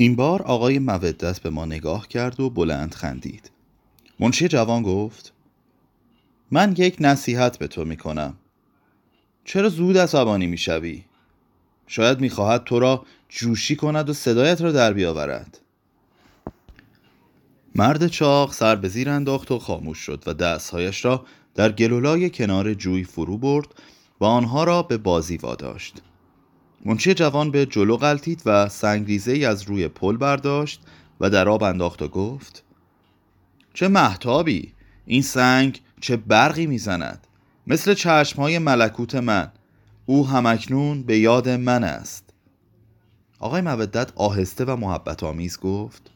این بار آقای مودت به ما نگاه کرد و بلند خندید. منشی جوان گفت من یک نصیحت به تو می‌کنم. چرا زود عصبانی می‌شوی؟ شاید می‌خواهد تو را جوشی کند و صدایت را در بیاورد. مرد چاق سر به زیر انداخت و خاموش شد و دستهایش را در گلولای کنار جوی فرو برد و آنها را به بازی واداشت. منشی جوان به جلو غلطید و سنگریزه ای از روی پل برداشت و در آب انداخت و گفت چه محتابی این سنگ چه برقی می‌زند! مثل چشمهای ملکوت من! او همکنون به یاد من است! آقای مودت آهسته و محبت آمیز گفت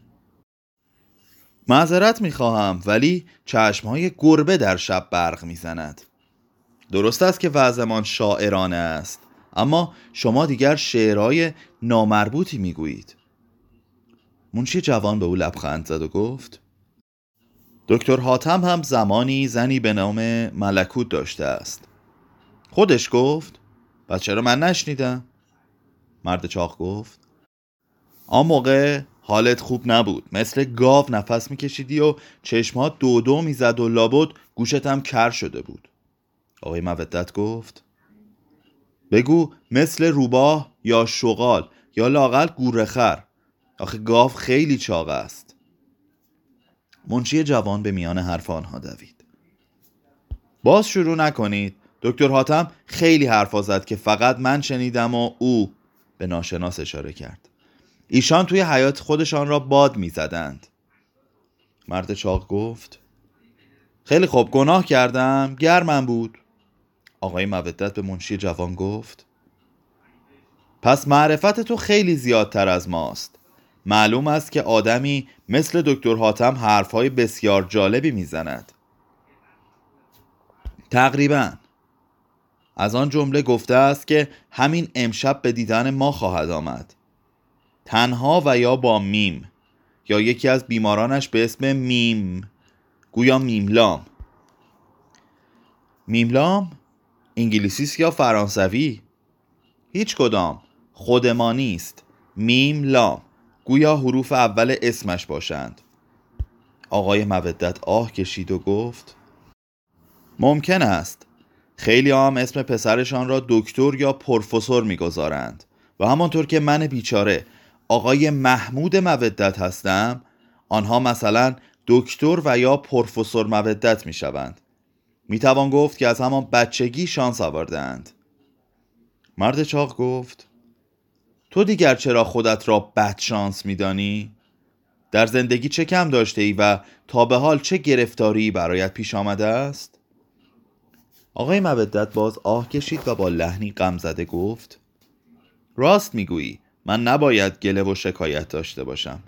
معذرت می‌خواهم ولی چشمهای گربه در شب برق می‌زند! درست است که وضعمان شاعرانه است! اما شما دیگر شعرهای نامربوطی می‌گویید. منشی جوان به او لبخند زد و گفت دکتر حاتم هم زمانی زنی به نام ملکوت داشته است. خودش گفت پس چرا من نشنیدم؟ مرد چاق گفت آن موقع حالت خوب نبود. مثل گاو نفس میکشیدی و چشمات دو دو می‌زد و لابد گوشتم کر شده بود. آقای مودت گفت بگو مثل روباه یا شغال یا لاقل گورخر آخه گاو خیلی چاق است. منشی جوان به میان حرف آنها دوید. باز شروع نکنید. دکتر حاتم خیلی حرف زد که فقط من شنیدم و او به ناشناس اشاره کرد. ایشان توی حیات خودشان را باد می‌زدند. مرد چاق گفت خیلی خوب گناه کردم گرمم بود. آقای مودت به منشی جوان گفت پس معرفت تو خیلی زیادتر از ماست. معلوم است که آدمی مثل دکتر حاتم حرفهای بسیار جالبی می‌زند. تقریبا. از آن جمله گفته است که همین امشب به دیدن ما خواهد آمد. تنها و یا با میم یا یکی از بیمارانش به اسم میم گویا میملام میملام انگلیسی یا فرانسوی؟ هیچ کدام. خودمانی است میم لام. گویا حروف اول اسمش باشند. آقای مودت آه کشید و گفت ممکن است. خیلی هم اسم پسرشان را دکتر یا پروفسور می‌گذارند. و همانطور که من بیچاره آقای محمود مودت هستم آنها مثلا دکتر و یا پروفسور مودت می‌شوند. می‌توان گفت که از همان بچگی شانس آوردهاند مرد چاق گفت تو دیگر چرا خودت را بد شانس میدانی؟ در زندگی چه کم داشته ای و تا به حال چه گرفتاری برایت پیش آمده است؟ آقای مودت باز آه کشید و با لحنی غم زده گفت راست می‌گویی من نباید گله و شکایت داشته باشم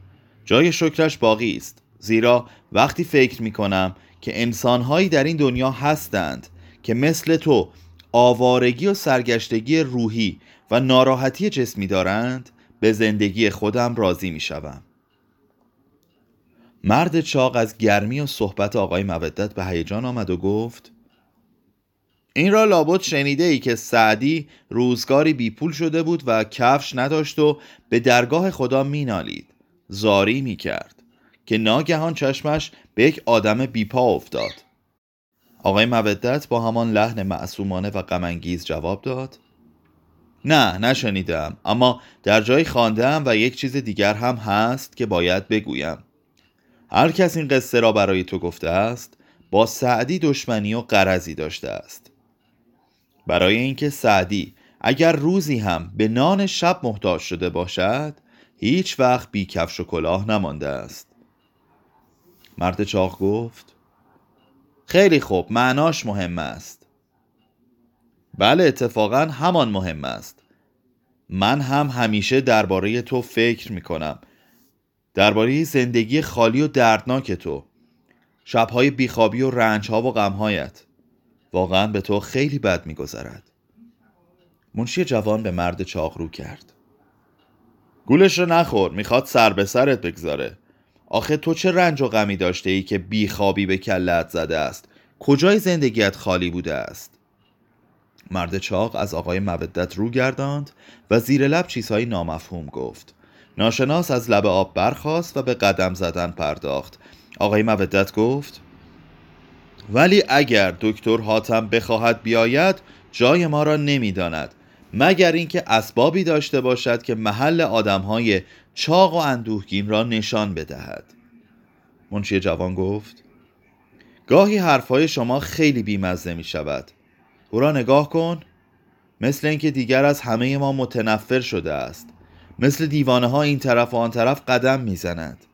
جای شکرش باقی است زیرا وقتی فکر می کنم که انسانهایی در این دنیا هستند که مثل تو آوارگی و سرگشتگی روحی و ناراحتی جسمی دارند به زندگی خودم راضی می شوم. مرد چاق از گرمی و صحبت آقای مودت به هیجان آمد و گفت این را لابد شنیده ای که سعدی روزگاری بی پول شده بود و کفش نداشت و به درگاه خدا مینالید زاری می کرد که ناگهان چشمش به یک آدم بیپا افتاد. آقای مودت با همان لحن معصومانه و غمانگیز جواب داد. نه نشنیدم اما در جای خواندم و یک چیز دیگر هم هست که باید بگویم. هر کس این قصه را برای تو گفته است با سعدی دشمنی و قرضی داشته است. برای اینکه سعدی اگر روزی هم به نان شب محتاج شده باشد هیچ وقت بی کفش و کلاه نمانده است. مرد چاق گفت. خیلی خوب معناش مهم است. بله اتفاقا همان مهم است. من هم همیشه درباره تو فکر می کنم درباره زندگی خالی و دردناک تو. شبهای بیخوابی و رنجها و غمهایت. واقعا به تو خیلی بد میگذرد. منشی جوان به مرد چاق رو کرد. گولش رو نخور می‌خواد سر به سرت بگذاره. آخه تو چه رنج و غمی داشته ای که بیخوابی به کلت زده است؟ کجای زندگیت خالی بوده است؟ مرد چاق از آقای مودت رو گرداند و زیر لب چیزهای نامفهوم گفت. ناشناس از لب آب برخاست و به قدم زدن پرداخت. آقای مودت گفت ولی اگر دکتر حاتم بخواهد بیاید جای ما را نمی‌داند مگر اینکه اسبابی داشته باشد که محل آدمهای چاق و اندوهگین را نشان بدهد. منشی جوان گفت گاهی حرفهای شما خیلی بیمزه می شود. او را نگاه کن. مثل اینکه دیگر از همه ما متنفر شده است. مثل دیوانه ها این طرف و آن طرف قدم می‌زند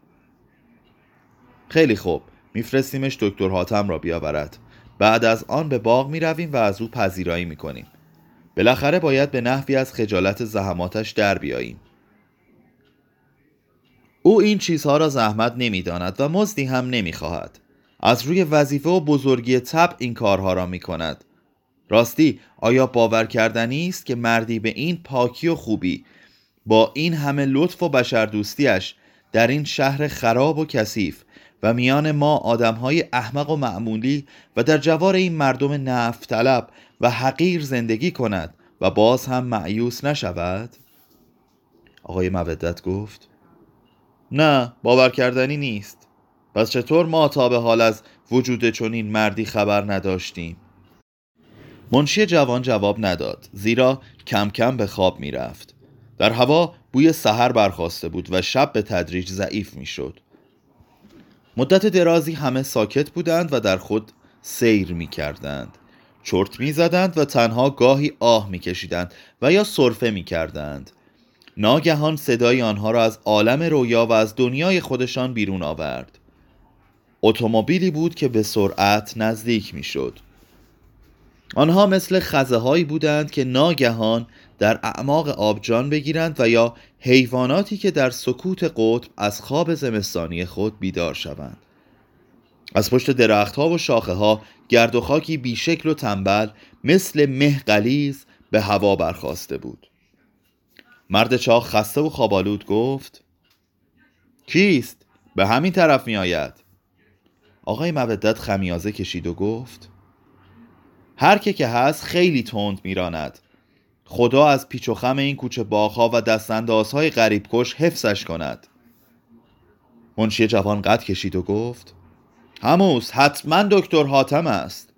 خیلی خوب. میفرستیمش دکتر حاتم را بیاورد. بعد از آن به باغ می رویم و از او پذیرایی می کنیم. بالاخره باید به نحوی از خجالت زحماتش در بیاییم. او این چیزها را زحمت نمی‌داند و مزدی هم نمی‌خواهد. از روی وظیفه و بزرگی تب این کارها را می کند راستی آیا باور کردنی است که مردی به این پاکی و خوبی با این همه لطف و بشردوستیش در این شهر خراب و کثیف و میان ما آدمهای احمق و معمولی و در جوار این مردم نفت طلب و حقیر زندگی کند و باز هم معیوس نشود؟ آقای مودت گفت. نه باور کردنی نیست. پس چطور ما تا به حال از وجود چنین مردی خبر نداشتیم؟ منشی جوان جواب نداد زیرا کم کم به خواب می رفت در هوا بوی سحر برخواسته بود و شب به تدریج ضعیف می شد مدت درازی همه ساکت بودند و در خود سیر می کردند چرت می زدند و تنها گاهی آه می کشیدند و یا صرفه می کردند ناگهان صدای آنها را از عالم رویا و از دنیای خودشان بیرون آورد. اتومبیلی بود که به سرعت نزدیک می شد آنها مثل خزه هایی بودند که ناگهان در اعماق آبجان بگیرند و یا حیواناتی که در سکوت قطب از خواب زمستانی خود بیدار شوند. از پشت درختها و شاخه ها گرد و خاکی بیشکل و تنبل مثل مه قلیز به هوا برخواسته بود. مرد چاق خسته و خوابالود گفت کیست؟ به همین طرف می آید آقای مودت خمیازه کشید و گفت هر که که هست خیلی تند میراند. خدا از پیچ و خم این کوچه باغها و دستاندازهای غریب کش حفظش کند. منشی جوان قد کشید و گفت هموس حتما دکتر حاتم است.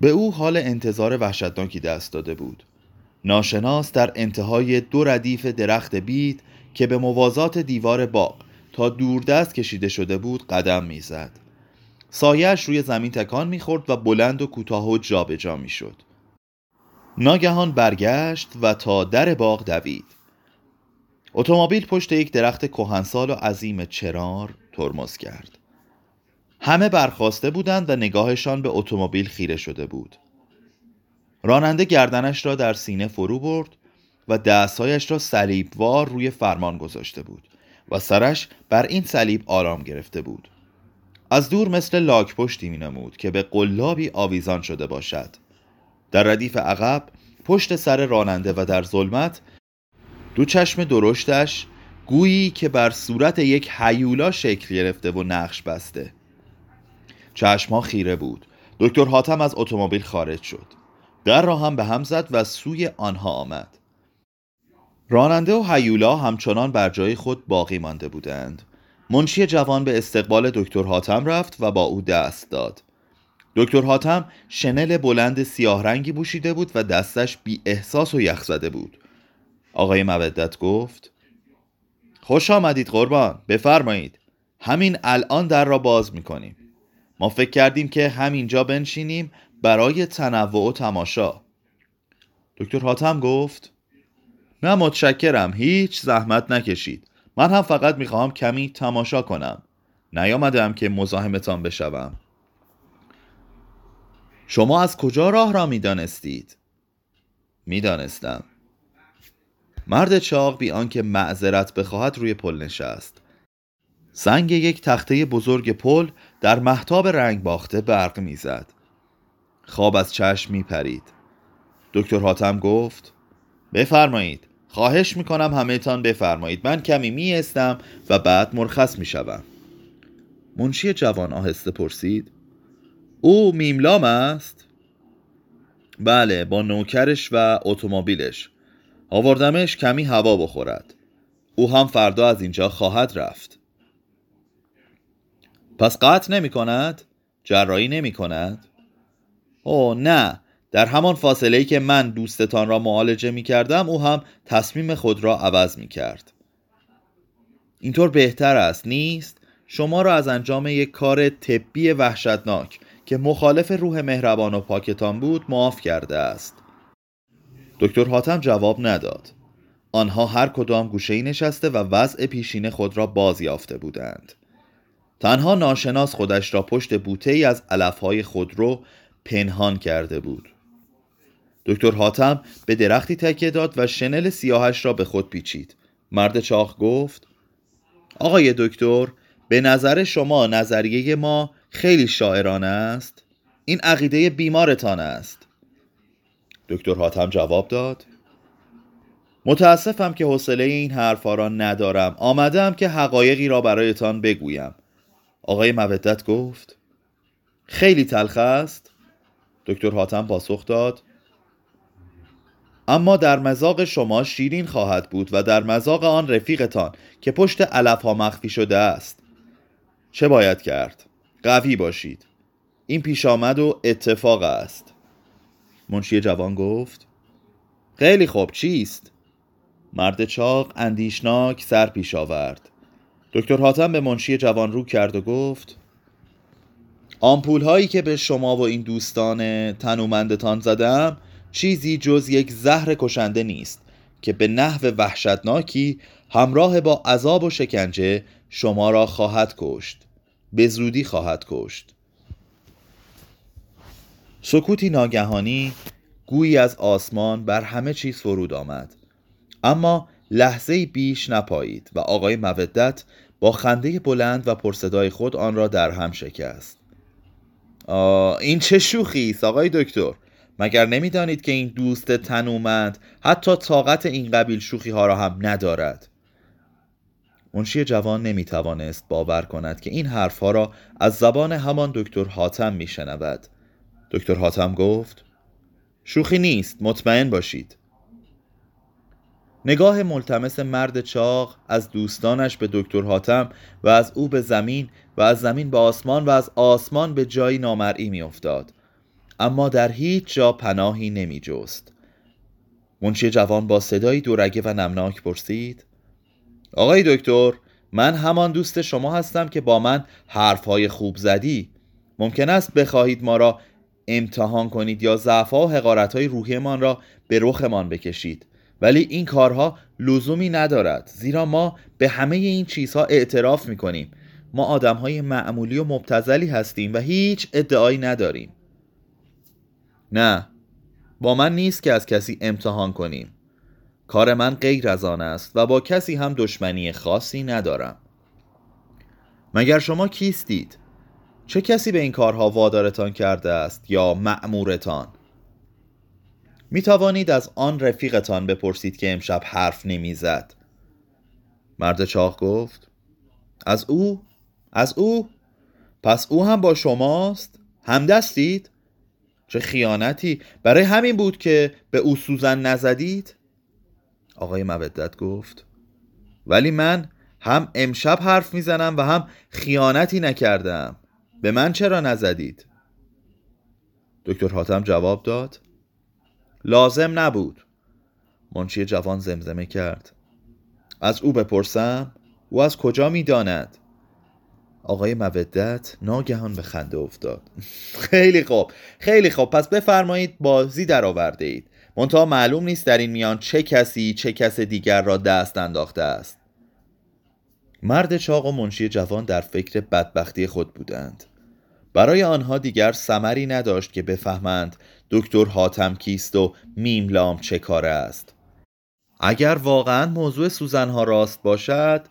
به او حال انتظار وحشتناکی دست داده بود. ناشناس در انتهای دو ردیف درخت بید که به موازات دیوار باغ تا دوردست کشیده شده بود قدم می‌زد. سایش روی زمین تکان می‌خورد و بلند و کوتاه و جابجا می‌شد. ناگهان برگشت و تا در باغ دوید. اتومبیل پشت یک درخت کهنسال و عظیم چرار ترمز کرد. همه برخواسته بودند و نگاهشان به اتومبیل خیره شده بود. راننده گردنش را در سینه فرو برد و دستهایش را صلیبوار روی فرمان گذاشته بود و سرش بر این صلیب آرام گرفته بود. از دور مثل لاک پشتی می نمود که به قلابی آویزان شده باشد. در ردیف عقب پشت سر راننده و در ظلمت دو چشم درشتش گویی که بر صورت یک حیولا شکل گرفته و نقش بسته. چشمها خیره بود. دکتر حاتم از اتومبیل خارج شد. در را هم به هم زد و سوی آنها آمد. راننده و حیولا همچنان بر جای خود باقی مانده بودند. منشی جوان به استقبال دکتر حاتم رفت و با او دست داد. دکتر حاتم شنل بلند سیاه رنگی بوشیده بود و دستش بی احساس و یخ زده بود. آقای مودت گفت خوش آمدید قربان بفرمایید. همین الان در را باز می‌کنیم. ما فکر کردیم که همینجا بنشینیم برای تنوع و تماشا. دکتر حاتم گفت نه متشکرم هیچ زحمت نکشید. من هم فقط می‌خواهم کمی تماشا کنم. نیامدم که مزاحمتان بشوم. شما از کجا راه را می‌دانستید? می‌دانستم. مرد چاق بی آنکه معذرت بخواهد روی پل نشست. سنگ یک تخته بزرگ پل در محتاب رنگ باخته برق می‌زد. خواب از چشم میپرید. دکتر حاتم گفت بفرمایید. خواهش می‌کنم همه تان بفرمایید. من کمی میستم و بعد مرخص می‌شوم. منشی جوان آهسته پرسید او میملام است؟ بله با نوکرش و اتومبیلش. آوردمش کمی هوا بخورد. او هم فردا از اینجا خواهد رفت. پس قطع نمی کند؟ جرایی نمی کند؟ او نه. در همان فاصله ای که من دوستتان را معالجه می کردم او هم تصمیم خود را عوض می کرد اینطور بهتر است نیست؟ شما را از انجام یک کار طبی وحشتناک که مخالف روح مهربان و پاکتان بود معاف کرده است. دکتر حاتم جواب نداد. آنها هر کدام گوشه نشسته و وضع پیشین خود را باز یافته بودند. تنها ناشناس خودش را پشت بوته ای از علفهای خودرو پنهان کرده بود. دکتر حاتم به درختی تکیه داد و شنل سیاهش را به خود پیچید. مرد چاخ گفت آقای دکتر به نظر شما نظریه ما خیلی شاعرانه است؟ این عقیده بیمارتان است. دکتر حاتم جواب داد متاسفم که حوصله این حرفا را ندارم. آمدم که حقایقی را برایتان بگویم. آقای مودت گفت خیلی تلخ است. دکتر حاتم پاسخ داد. اما در مزاق شما شیرین خواهد بود و در مزاق آن رفیقتان که پشت علف ها مخفی شده است. چه باید کرد؟ قوی باشید. این پیش آمد و اتفاق است. منشی جوان گفت خیلی خوب چیست؟ مرد چاق اندیشناک سر پیش آورد. دکتر حاتم به منشی جوان رو کرد و گفت آمپول هایی که به شما و این دوستان تنومندتان زدم چیزی جز یک زهر کشنده نیست که به نحو وحشتناکی همراه با عذاب و شکنجه شما را خواهد کشت. به زودی خواهد کشت. سکوتی ناگهانی گویی از آسمان بر همه چیز فرود آمد. اما لحظه بیش نپایید و آقای مودت با خنده بلند و پرصدای خود آن را در هم شکست. این چه شوخی است آقای دکتر؟ مگر نمی‌دانید که این دوست تنومند حتی طاقت این قبیل شوخی ها را هم ندارد؟ منشی جوان نمی توانست باور کند که این حرفها را از زبان همان دکتر حاتم می شنود دکتر حاتم گفت شوخی نیست مطمئن باشید. نگاه ملتمس مرد چاق از دوستانش به دکتر حاتم و از او به زمین و از زمین به آسمان و از آسمان به جایی نامرئی می افتاد اما در هیچ جا پناهی نمی جست منشی جوان با صدایی دورگه و نمناک پرسید آقای دکتر من همان دوست شما هستم که با من حرفهای خوب زدی. ممکن است بخواهید ما را امتحان کنید یا ضعفها و حقارتهای روحیمان را به رخمان بکشید. ولی این کارها لزومی ندارد. زیرا ما به همه این چیزها اعتراف می‌کنیم. ما آدم های معمولی و مبتزلی هستیم و هیچ ادعایی نداریم. نه. با من نیست که از کسی امتحان کنیم. کار من غیر از آن است و با کسی هم دشمنی خاصی ندارم. مگر شما کیستید؟ چه کسی به این کارها وادارتان کرده است یا معمورتان؟ می توانید از آن رفیقتان بپرسید که امشب حرف نمی‌زد مرد چاق گفت از او؟ از او؟ پس او هم با شماست؟ همدستید؟ چه خیانتی برای همین بود که به او سوزن نزدید؟ آقای مودت گفت ولی من هم امشب حرف می‌زنم و هم خیانتی نکردم به من چرا نزدید؟ دکتر حاتم جواب داد لازم نبود. منشی جوان زمزمه کرد. از او بپرسم او از کجا می‌داند؟ آقای مودت ناگهان به خنده افتاد. خیلی خوب خیلی خوب. پس بفرمایید بازی در آورده اید. منتها معلوم نیست در این میان چه کسی چه کس دیگر را دست انداخته است. مرد چاق و منشی جوان در فکر بدبختی خود بودند. برای آنها دیگر سمری نداشت که بفهمند دکتر حاتم کیست و میملام چه کاره است. اگر واقعا موضوع سوزنها راست باشد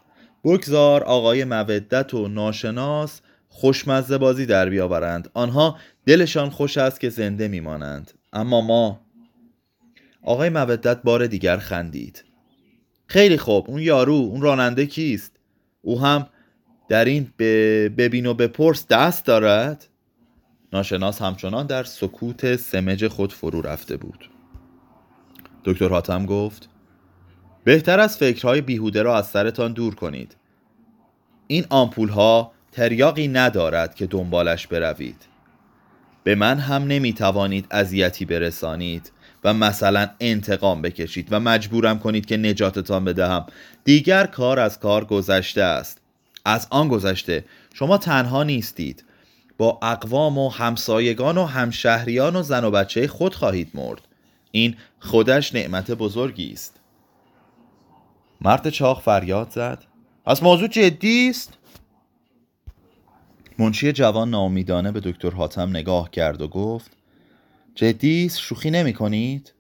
بگذار آقای مودت و ناشناس خوشمزه بازی در بیاورند. آنها دلشان خوش است که زنده میمانند. اما ما آقای مودت بار دیگر خندید. خیلی خوب اون یارو اون راننده کیست؟ او هم در این ببین و بپرس دست دارد؟ ناشناس همچنان در سکوت سمج خود فرو رفته بود. دکتر حاتم گفت بهتر از فکرهای بیهوده را از سرتان دور کنید. این آمپول ها تریاقی ندارد که دنبالش بروید. به من هم نمی توانید اذیتی برسانید و مثلا انتقام بکشید و مجبورم کنید که نجاتتان بدهم. دیگر کار از کار گذشته است. از آن گذشته. شما تنها نیستید. با اقوام و همسایگان و همشهریان و زن و بچه خود خواهید مرد. این خودش نعمت بزرگی است. مرد چاق فریاد زد. از موضوع جدی است؟ منشی جوان ناامیدانه به دکتر حاتم نگاه کرد و گفت جدی است؟ شوخی نمی کنید؟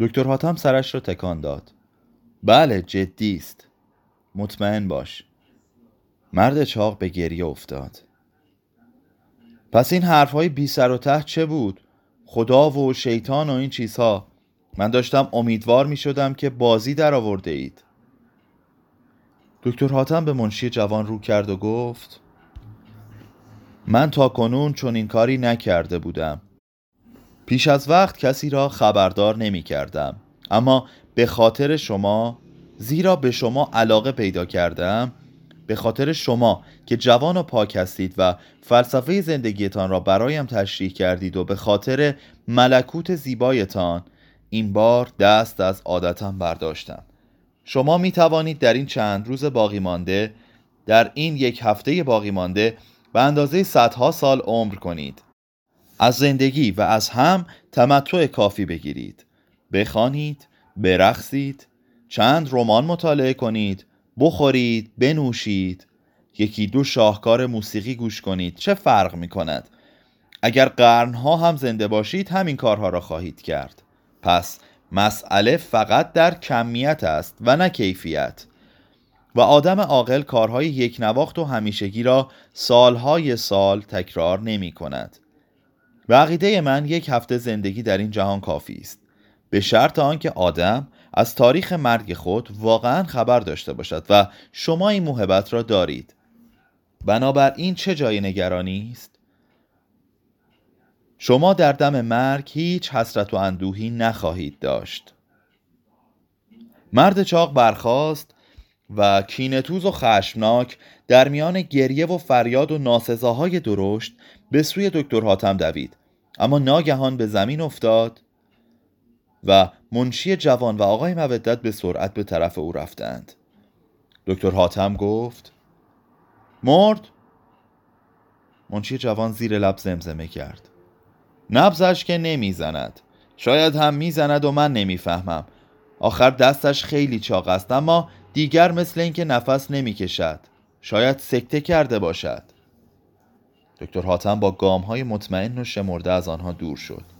دکتر حاتم سرش را تکان داد. بله جدی است. مطمئن باش. مرد چاق به گریه افتاد. پس این حرفهای بی سر و ته چه بود؟ خدا و شیطان و این چیزها. من داشتم امیدوار می شدم که بازی در آورده اید. دکتر حاتم به منشی جوان رو کرد و گفت من تا کنون چون این کاری نکرده بودم. پیش از وقت کسی را خبردار نمی کردم اما به خاطر شما زیرا به شما علاقه پیدا کردم به خاطر شما که جوان و پاک هستید و فلسفه زندگیتان را برایم تشریح کردید و به خاطر ملکوت زیبایتان این بار دست از عادتم برداشتم. شما می توانید در این چند روز باقی مانده در این یک هفته باقی مانده به اندازه صدها سال عمر کنید. از زندگی و از هم تمتع کافی بگیرید. بخوانید برقصید چند رمان مطالعه کنید. بخورید بنوشید. یکی دو شاهکار موسیقی گوش کنید. چه فرق می کند اگر قرنها هم زنده باشید همین کارها را خواهید کرد. پس مسئله فقط در کمیت است و نه کیفیت. و آدم عاقل کارهای یک نواخت و همیشگی را سالهای سال تکرار نمی کند. به عقیده من یک هفته زندگی در این جهان کافی است. به شرط آنکه آدم از تاریخ مرگ خود واقعا خبر داشته باشد و شما این موهبت را دارید. بنابراین چه جای نگرانی است؟ شما در دم مرگ هیچ حسرت و اندوهی نخواهید داشت. مرد چاق برخاست و کینتوز و خشمناک در میان گریه و فریاد و ناسزاهای درشت به سوی دکتر حاتم دوید. اما ناگهان به زمین افتاد. و منشی جوان و آقای مودت به سرعت به طرف او رفتند. دکتر حاتم گفت مرد؟ منشی جوان زیر لب زمزمه کرد. نبزش که نمی‌زند. شاید هم می‌زند و من نمی‌فهمم. آخر دستش خیلی چاق است اما دیگر مثل اینکه نفس نمی‌کشد. شاید سکته کرده باشد. دکتر حاتم با گام های مطمئن و شمرده از آنها دور شد.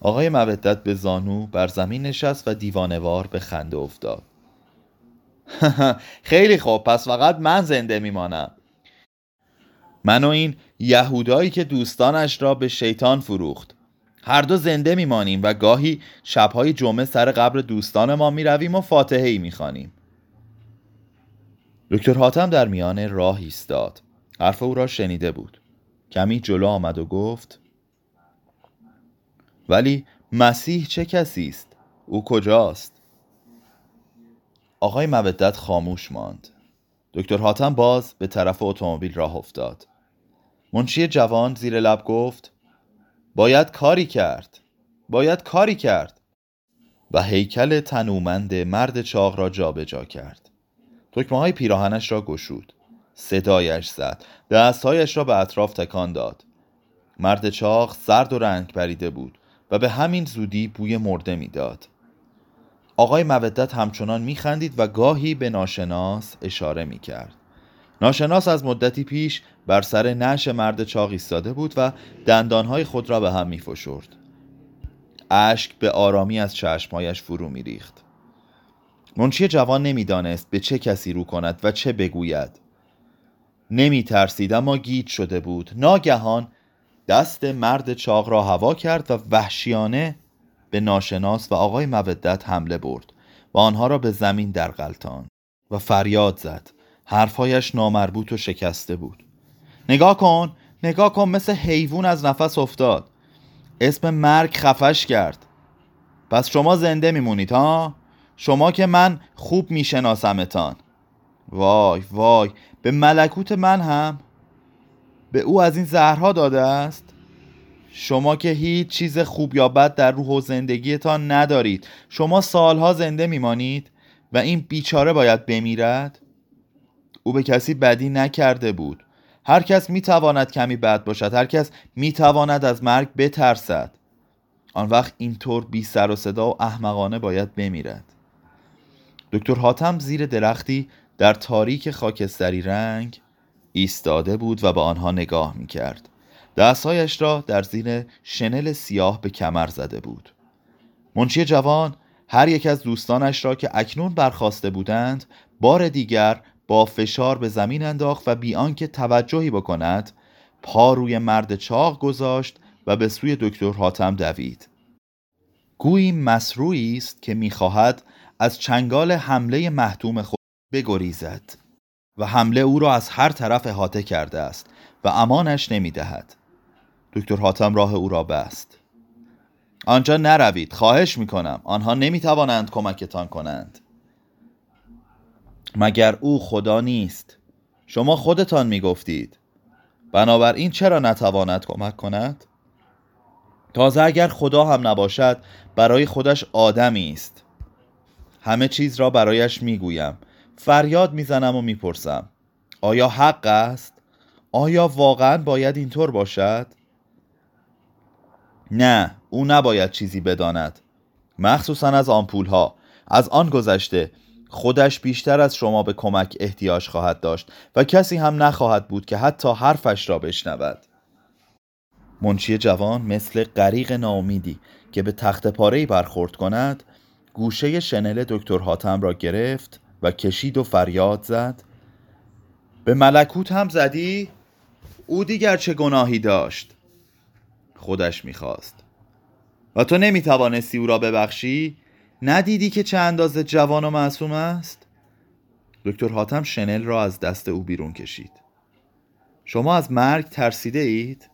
آقای مودت به زانو بر زمین نشست و دیوانوار به خنده افتاد. خیلی خوب پس فقط من زنده میمانم. من و این یهودایی که دوستانش را به شیطان فروخت. هر دو زنده میمانیم و گاهی شبهای جمعه سر قبر دوستان ما می‌رویم و فاتحه ای می‌خوانیم. دکتر حاتم در میان راه ایستاد. حرف او را شنیده بود. کمی جلو آمد و گفت ولی مسیح چه کسی است؟ او کجاست؟ آقای مودت خاموش ماند. دکتر حاتم باز به طرف اتومبیل راه افتاد. منشی جوان زیر لب گفت باید کاری کرد باید کاری کرد. و هیکل تنومند مرد چاق را جابجا جا کرد. تکمه های پیراهنش را گشود. صدایش زد. دستهایش را به اطراف تکان داد. مرد چاق سرد و رنگ بریده بود. و به همین زودی بوی مرده می‌داد. آقای مودت همچنان میخندید و گاهی به ناشناس اشاره می‌کرد. ناشناس از مدتی پیش بر سر نش مرد چاق ایستاده بود و دندانهای خود را به هم میفشرد. اشک به آرامی از چشمهایش فرو میریخت. منشی جوان نمی‌دانست به چه کسی رو کند و چه بگوید. نمی ترسید اما گیج شده بود. ناگهان دست مرد چاق را هوا کرد و وحشیانه به ناشناس و آقای مودت حمله برد و آنها را به زمین در غلطان و فریاد زد. حرفهایش نامربوط و شکسته بود. نگاه کن نگاه کن مثل حیوان از نفس افتاد. اسم مرگ خفش کرد. پس شما زنده میمونید ها؟ شما که من خوب میشناسمتان. وای وای به ملکوت من هم؟ به او از این زهرها داده است؟ شما که هیچ چیز خوب یا بد در روح و زندگیتان ندارید. شما سالها زنده میمانید و این بیچاره باید بمیرد؟ او به کسی بدی نکرده بود. هر کس می‌تواند کمی بد باشد. هر کس می‌تواند از مرگ بترسد. آن وقت اینطور بی سر و صدا و احمقانه باید بمیرد. دکتر حاتم زیر درختی در تاریک خاکستری رنگ ایستاده بود و به آنها نگاه می کرد دستهایش را در زیر شنل سیاه به کمر زده بود. منشی جوان هر یک از دوستانش را که اکنون برخواسته بودند بار دیگر با فشار به زمین انداخت و بی آنکه توجهی بکند پا روی مرد چاق گذاشت و به سوی دکتر حاتم دوید. گویی مسروعی است که می‌خواهد از چنگال حمله محتوم خود بگریزد. و حمله او را از هر طرف احاطه کرده است و امانش نمی‌دهد. دکتر حاتم راه او را بست. آنجا نروید خواهش می‌کنم. آنها نمی‌توانند کمکتان کنند. مگر او خدا نیست؟ شما خودتان می‌گفتید. بنابراین چرا نتواند کمک کند؟ تازه اگر خدا هم نباشد برای خودش آدمی است. همه چیز را برایش می‌گویم. فریاد می‌زنم و می‌پرسم. آیا حق است؟ آیا واقعا باید اینطور باشد؟ نه او نباید چیزی بداند. مخصوصا از آمپول ها از آن گذشته. خودش بیشتر از شما به کمک احتیاج خواهد داشت و کسی هم نخواهد بود که حتی حرفش را بشنود. منشی جوان مثل غریق ناامیدی که به تخت پاره برخورد کند گوشه شنل دکتر حاتم را گرفت و کشید و فریاد زد به ملکوت هم زدی؟ او دیگر چه گناهی داشت؟ خودش می‌خواست و تو نمی‌توانستی او را ببخشی؟ ندیدی که چه اندازه جوان و معصوم است؟ دکتر حاتم شنل را از دست او بیرون کشید شما از مرگ ترسیده اید؟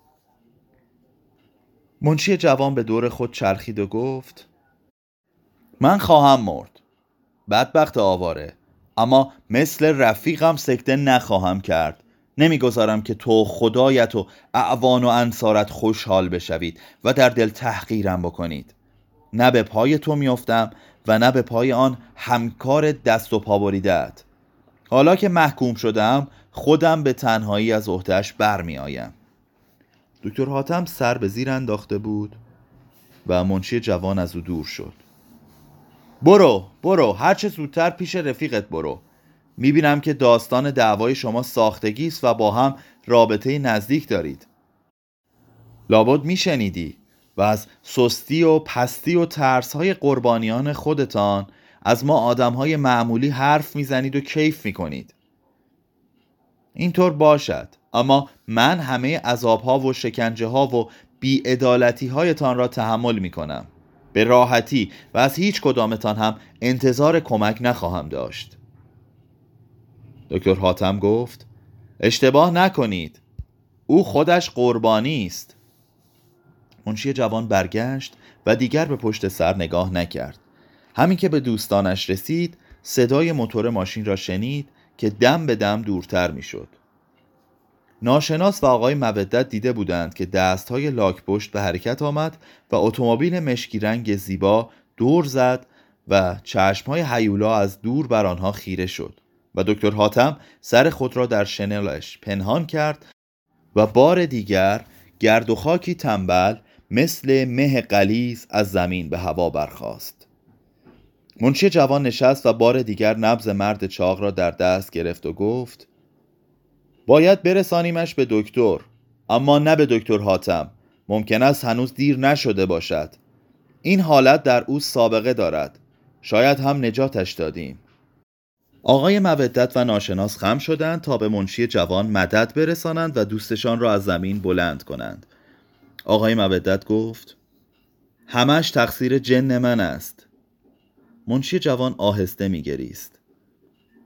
منشی جوان به دور خود چرخید و گفت من خواهم مرد بدبخت آواره. اما مثل رفیقم سکته نخواهم کرد. نمی‌گذارم که تو خدایت و اعوان و انصارت خوشحال بشوید و در دل تحقیرم بکنید. نه به پای تو میافتم و نه به پای آن همکار دست و پابریدت حالا که محکوم شدم خودم به تنهایی از عهدهش برمیآیم. دکتر حاتم سر به زیر انداخته بود و منشی جوان از او دور شد. برو برو. هرچه زودتر پیش رفیقت برو. می‌بینم که داستان دعوای شما ساختگی است و با هم رابطه نزدیک دارید. لابد میشنیدی و از سستی و پستی و ترس های قربانیان خودتان از ما آدم های معمولی حرف می‌زنید و کیف می‌کنید. اینطور باشد. اما من همه عذاب ها و شکنجه ها و بیعدالتی هایتان را تحمل می کنم به راحتی و از هیچ کدامتان هم انتظار کمک نخواهم داشت. دکتر حاتم گفت اشتباه نکنید. او خودش قربانی است. منشی جوان برگشت و دیگر به پشت سر نگاه نکرد. همین که به دوستانش رسید صدای موتور ماشین را شنید که دم به دم دورتر می‌شد. ناشناس و آقای مودت دیده بودند که دستهای لاک پشت به حرکت آمد و اتومبیل مشکی رنگ زیبا دور زد و چشمهای حیولا از دور بر آنها خیره شد و دکتر حاتم سر خود را در شنلش پنهان کرد و بار دیگر گرد و خاکی تنبل مثل مه قلیز از زمین به هوا برخاست. منشی جوان نشست و بار دیگر نبز مرد چاق را در دست گرفت و گفت باید برسانیمش به دکتر اما نه به دکتر حاتم. ممکن است هنوز دیر نشده باشد. این حالت در او سابقه دارد. شاید هم نجاتش دادیم. آقای مودت و ناشناس خم شدند تا به منشی جوان مدد برسانند و دوستشان را از زمین بلند کنند. آقای مودت گفت همش تقصیر جن من است. منشی جوان آهسته میگریست.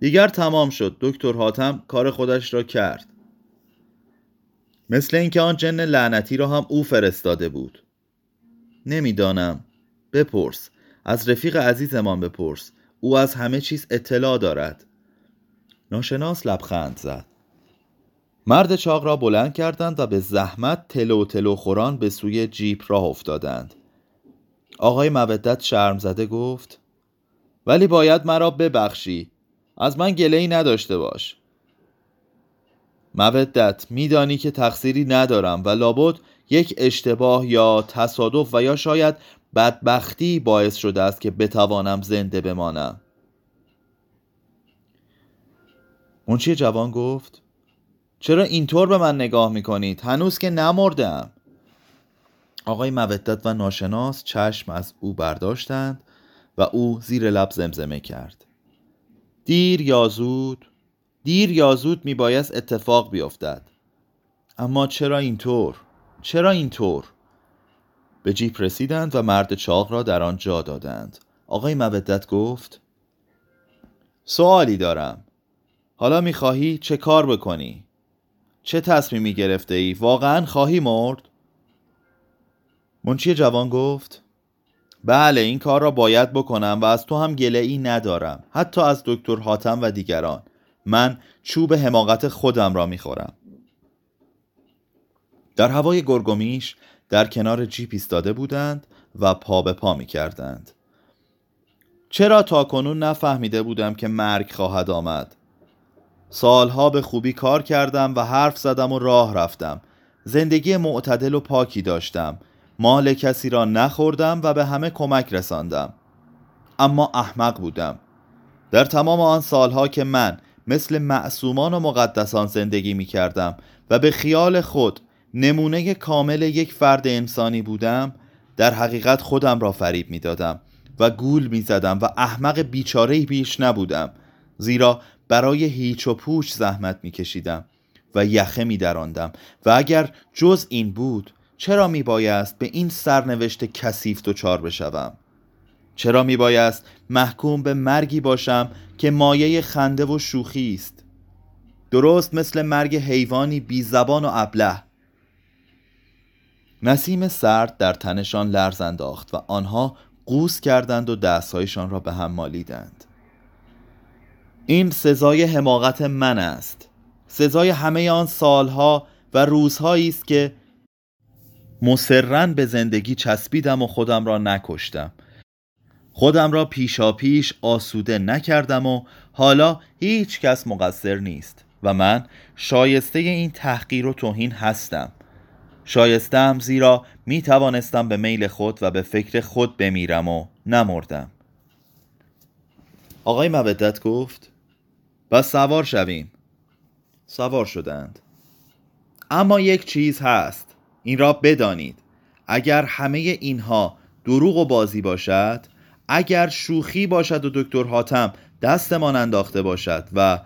دیگر تمام شد. دکتر حاتم کار خودش را کرد. مثل اینکه آن جن لعنتی را هم او فرستاده بود. نمی‌دانم. بپرس. از رفیق عزیزمان بپرس. او از همه چیز اطلاع دارد. ناشناس لبخند زد. مرد چاق را بلند کردند و به زحمت تلو تلو خوران به سوی جیپ راه افتادند. آقای مودت شرم زده گفت ولی باید مرا ببخشی. از من گله ای نداشته باش. مودت میدانی که تقصیری ندارم و لابد یک اشتباه یا تصادف و یا شاید بدبختی باعث شده است که بتوانم زنده بمانم. منشی جوان گفت؟ چرا اینطور به من نگاه می‌کنید؟ هنوز که نمردم. آقای مودت و ناشناس چشم از او برداشتند و او زیر لب زمزمه کرد. دیر یا زود دیر یا زود میبایست اتفاق بیفتد. اما چرا اینطور؟ چرا اینطور؟ به جیپ رسیدند و مرد چاق را در آن جا دادند. آقای مودت گفت سوالی دارم. حالا می‌خواهی چه کار بکنی؟ چه تصمیمی گرفته ای؟ واقعا خواهی مرد؟ منچی جوان گفت بله این کار را باید بکنم و از تو هم گله ای ندارم حتی از دکتر حاتم و دیگران. من چوب حماقت خودم را می‌خورم. در هوای گرگومیش در کنار جیپ ایستاده بودند و پا به پا می کردند. چرا تا کنون نفهمیده بودم که مرگ خواهد آمد. سالها به خوبی کار کردم و حرف زدم و راه رفتم. زندگی معتدل و پاکی داشتم. مال کسی را نخوردم و به همه کمک رساندم. اما احمق بودم. در تمام آن سالها که من مثل معصومان و مقدسان زندگی می کردم و به خیال خود نمونه کامل یک فرد انسانی بودم در حقیقت خودم را فریب می دادم و گول می زدم و احمق بیچاره بیش نبودم. زیرا برای هیچ و پوچ زحمت می کشیدم و یخه می دراندم و اگر جز این بود چرا می بایست به این سرنوشت کثیف دچار بشوم؟ چرا می بایست محکوم به مرگی باشم که مایه خنده و شوخی است؟ درست مثل مرگ حیوانی بی زبان و ابله. نسیم سرد در تنشان لرز انداخت و آنها قوس کردند و دستهایشان را به هم مالیدند. این سزای حماقت من است. سزای همه آن سالها و روزهایی است که مسررن به زندگی چسبیدم و خودم را نکشتم. خودم را پیشا پیش آسوده نکردم و حالا هیچ کس مقصر نیست و من شایسته این تحقیر و توهین هستم. شایستم زیرا می توانستم به میل خود و به فکر خود بمیرم و نمردم. آقای مودت گفت بس سوار شویم. سوار شدند. اما یک چیز هست. این را بدانید. اگر همه اینها دروغ و بازی باشد اگر شوخی باشد و دکتر حاتم دستمان انداخته باشد و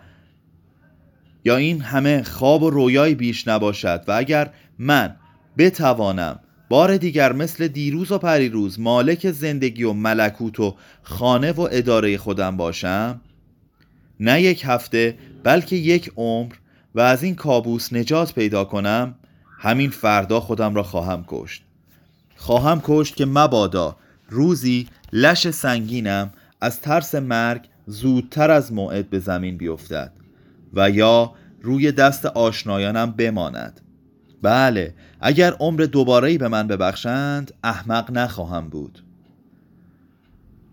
یا این همه خواب و رویای بیش نباشد و اگر من بتوانم بار دیگر مثل دیروز و پریروز مالک زندگی و ملکوت و خانه و اداره خودم باشم نه یک هفته بلکه یک عمر و از این کابوس نجات پیدا کنم همین فردا خودم را خواهم کشت. خواهم کشت که مبادا روزی لش سنگینم از ترس مرگ زودتر از موعد به زمین بیفتد و یا روی دست آشنایانم بماند. بله اگر عمر دوباره به من ببخشند احمق نخواهم بود.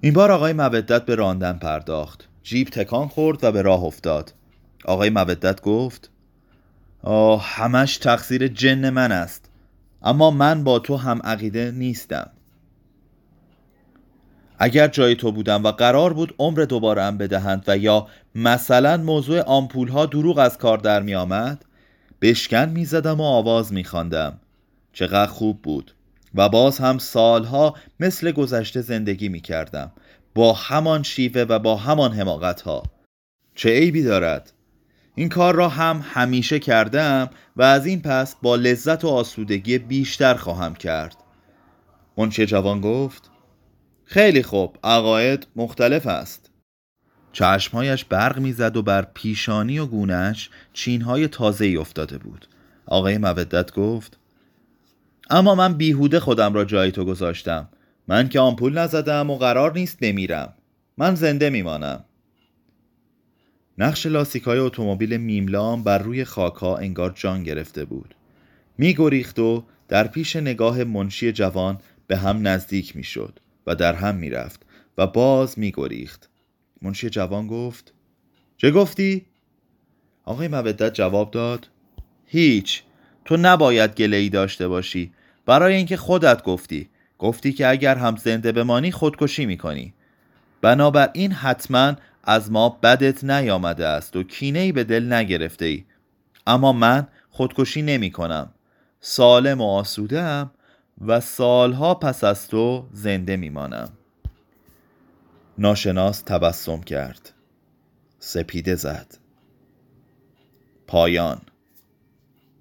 این بار آقای مودت به راندن پرداخت. جیب تکان خورد و به راه افتاد. آقای مودت گفت آه همش تقصیر جن من است. اما من با تو هم عقیده نیستم. اگر جای تو بودم و قرار بود عمر دوباره هم بدهند و یا مثلا موضوع آمپول ها دروغ از کار در می آمد بشکن می زدم و آواز می خواندم. چقدر خوب بود. و باز هم سالها مثل گذشته زندگی می کردم با همان شیوه و با همان حماقت ها چه عیبی دارد؟ این کار را هم همیشه کردم و از این پس با لذت و آسودگی بیشتر خواهم کرد. منشه جوان گفت خیلی خوب عقاید مختلف است. چشمهایش برق می‌زد و بر پیشانی و گونهش چینهای تازه ای افتاده بود. آقای مودت گفت اما من بیهوده خودم را جای تو گذاشتم. من که آمپول نزدم و قرار نیست بمیرم من زنده میمانم. نقش لاستیکهای اتومبیل میملام بر روی خاکها انگار جان گرفته بود. میگریخت و در پیش نگاه منشی جوان به هم نزدیک می‌شد و در هم می‌رفت و باز میگریخت. منشی جوان گفت چه گفتی؟ آقای مودت جواب داد هیچ تو نباید گله ای داشته باشی. برای اینکه خودت گفتی. گفتی که اگر هم زنده بمانی خودکشی می‌کنی. بنابراین حتما از ما بدت نیامده است و کینه ای به دل نگرفته ای. اما من خودکشی نمی کنم. سالم و آسوده و سالها پس از تو زنده میمانم ناشناس تبسم کرد. سپیده زد. پایان.